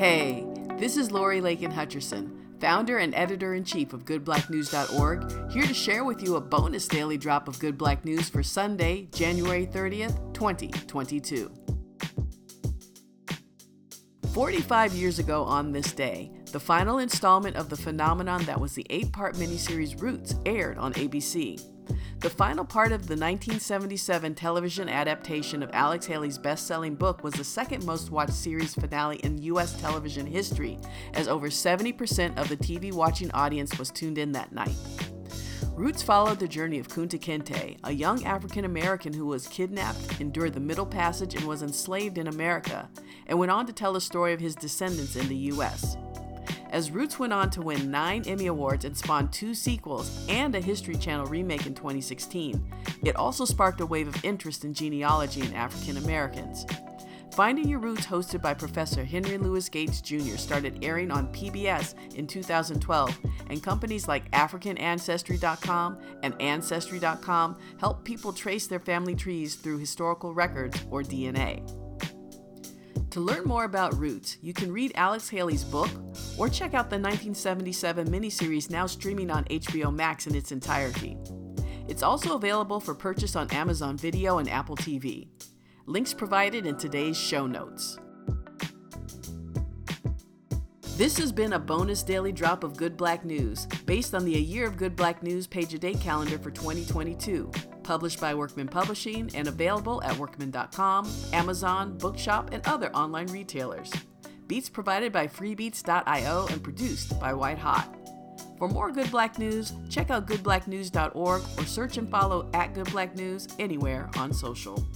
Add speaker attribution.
Speaker 1: Hey, this is Lori Lakin Hutcherson, founder and editor in chief of GoodBlackNews.org, here to share with you a bonus daily drop of Good Black News for Sunday, January 30th, 2022. 45 years ago on this day, the final installment of the phenomenon that was the eight part miniseries Roots aired on ABC. The final part of the 1977 television adaptation of Alex Haley's best selling book was the second most watched series finale in U.S. television history, as over 70% of the TV watching audience was tuned in that night. Roots followed the journey of Kunta Kinte, a young African American who was kidnapped, endured the Middle Passage, and was enslaved in America, and went on to tell the story of his descendants in the U.S. As Roots went on to win nine Emmy Awards and spawned two sequels and a History Channel remake in 2016, it also sparked a wave of interest in genealogy in African Americans. Finding Your Roots, hosted by Professor Henry Louis Gates Jr., started airing on PBS in 2012, and companies like AfricanAncestry.com and Ancestry.com help people trace their family trees through historical records or DNA. To learn more about Roots, you can read Alex Haley's book or check out the 1977 miniseries now streaming on HBO Max in its entirety. It's also available for purchase on Amazon Video and Apple TV. Links provided in today's show notes. This has been a bonus daily drop of Good Black News based on the A Year of Good Black News page a day calendar for 2022 published by Workman Publishing and available at workman.com, Amazon, Bookshop, and other online retailers. Beats provided by freebeats.io and produced by White Hot. For more Good Black News, check out goodblacknews.org or search and follow at Good Black News anywhere on social.